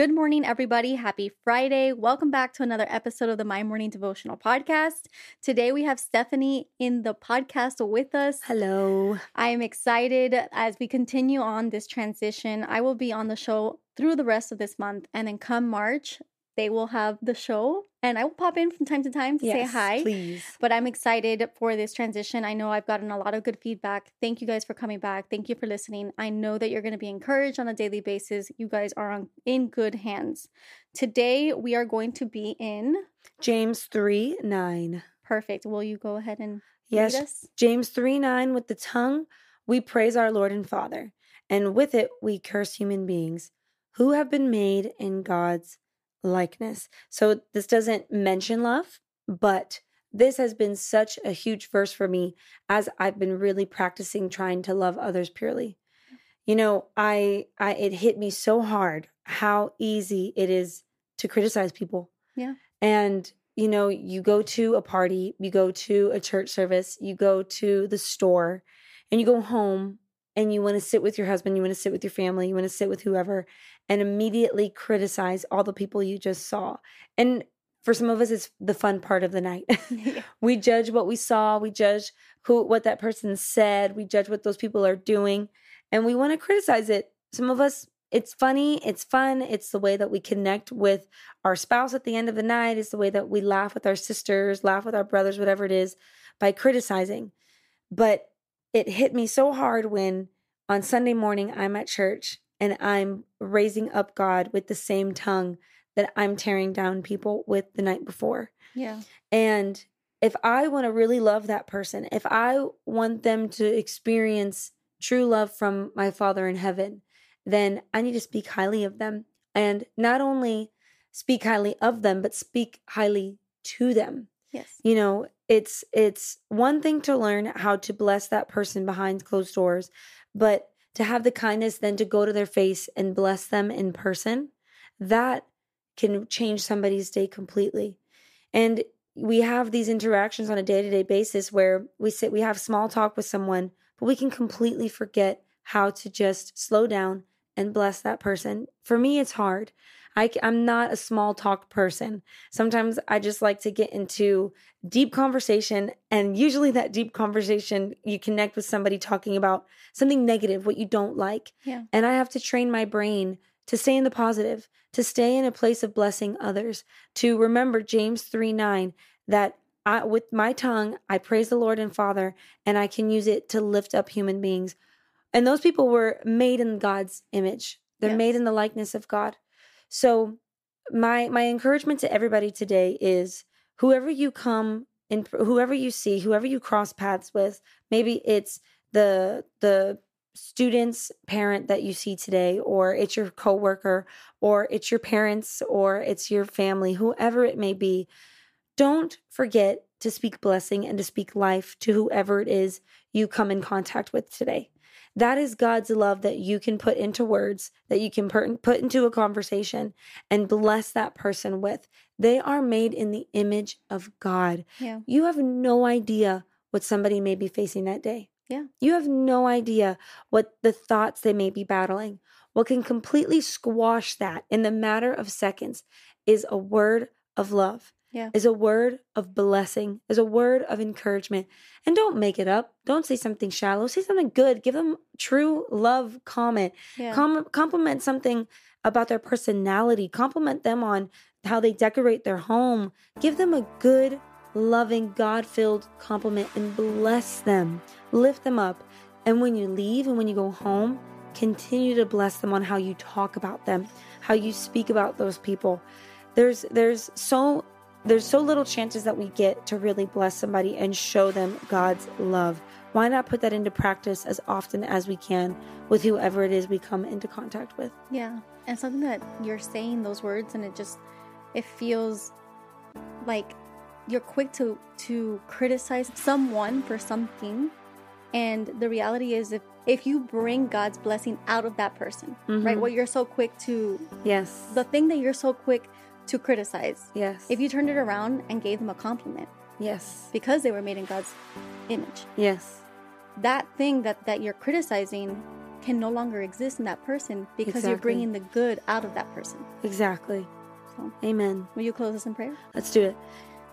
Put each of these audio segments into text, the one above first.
Good morning, everybody. Happy Friday. Welcome back to another episode of the My Morning Devotional Podcast. Today we have Stephanie in the podcast with us. Hello. I am excited as we continue on this transition. I will be on the show through the rest of this month, and then come March, they will have the show and I will pop in from time to time to yes, say hi. Please. But I'm excited for this transition. I know I've gotten a lot of good feedback. Thank you guys for coming back. Thank you for listening. I know that you're going to be encouraged on a daily basis. You guys are on, in good hands. Today we are going to be in James 3 9. Perfect. Will you go ahead and yes, read us? James 3 9. With the tongue we praise our Lord and Father, and with it we curse human beings who have been made in God's likeness. So this doesn't mention love, but this has been such a huge verse for me as I've been really practicing trying to love others purely. You know, I I it hit me so hard how easy it is to criticize people. Yeah. And you know, you go to a party, you go to a church service, you go to the store, and you go home and you want to sit with your husband, you want to sit with your family, you want to sit with whoever, and immediately criticize all the people you just saw. And for some of us, it's the fun part of the night. yeah. We judge what we saw, we judge who what that person said, we judge what those people are doing, and we want to criticize it. Some of us it's funny, it's fun, it's the way that we connect with our spouse at the end of the night, it's the way that we laugh with our sisters, laugh with our brothers, whatever it is, by criticizing. But it hit me so hard when on Sunday morning I'm at church and I'm raising up God with the same tongue that I'm tearing down people with the night before. Yeah. And if I want to really love that person, if I want them to experience true love from my Father in heaven, then I need to speak highly of them. And not only speak highly of them, but speak highly to them. Yes. You know, it's it's one thing to learn how to bless that person behind closed doors, but to have the kindness then to go to their face and bless them in person, that can change somebody's day completely. And we have these interactions on a day-to-day basis where we sit we have small talk with someone, but we can completely forget how to just slow down and bless that person. For me it's hard. I, I'm not a small talk person. Sometimes I just like to get into deep conversation. And usually, that deep conversation, you connect with somebody talking about something negative, what you don't like. Yeah. And I have to train my brain to stay in the positive, to stay in a place of blessing others, to remember James 3 9, that I, with my tongue, I praise the Lord and Father, and I can use it to lift up human beings. And those people were made in God's image. They're yes. made in the likeness of God. So my my encouragement to everybody today is whoever you come in whoever you see, whoever you cross paths with, maybe it's the the student's parent that you see today or it's your coworker or it's your parents or it's your family, whoever it may be, don't forget to speak blessing and to speak life to whoever it is you come in contact with today. That is God's love that you can put into words, that you can put into a conversation and bless that person with. They are made in the image of God. Yeah. You have no idea what somebody may be facing that day. Yeah. You have no idea what the thoughts they may be battling. What can completely squash that in the matter of seconds is a word of love yeah. is a word of blessing, is a word of encouragement. And don't make it up. Don't say something shallow. Say something good. Give them true love comment. Yeah. Com- compliment something about their personality. Compliment them on how they decorate their home. Give them a good, loving, God filled compliment and bless them. Lift them up. And when you leave and when you go home, continue to bless them on how you talk about them, how you speak about those people. There's there's so there's so little chances that we get to really bless somebody and show them God's love. Why not put that into practice as often as we can with whoever it is we come into contact with? Yeah. And something that you're saying those words and it just it feels like you're quick to to criticize someone for something and the reality is if if you bring God's blessing out of that person, Mhm. right? What you're so quick to Yes. the thing that you're so quick to criticize. yes. If you turned it around and gave them a compliment yes. because they were made in God's image, Yes. that thing that that you're criticizing can no longer exist in that person because you're bringing the good out of that person. Exactly. So, Amen. will you close us in prayer? Let's do it.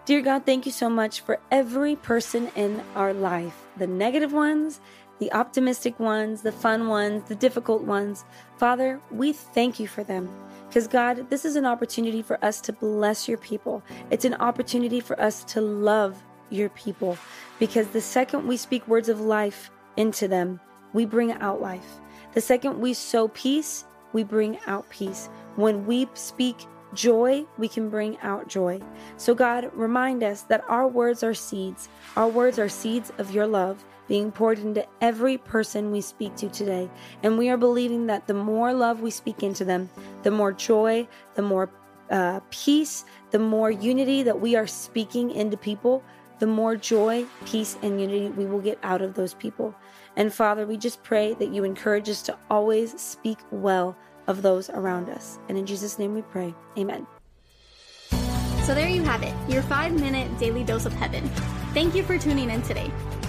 Dear God, thank you so much for every person in our life the negative ones, the optimistic ones, the fun ones, the difficult ones. Father, we thank you for them. Because, God, this is an opportunity for us to bless your people. It's an opportunity for us to love your people. Because the second we speak words of life into them, we bring out life. The second we sow peace, we bring out peace. When we speak joy, we can bring out joy. So, God, remind us that our words are seeds. Our words are seeds of your love being poured into every person we speak to today. And we are believing that the more love we speak into them, the more joy, the more uh, peace, the more unity that we are speaking into people, the more joy, peace, and unity we will get out of those people. And Father, we just pray that you encourage us to always speak well of those around us. And in Jesus' name we pray. Amen. So there you have it, your five minute daily dose of heaven. Thank you for tuning in today.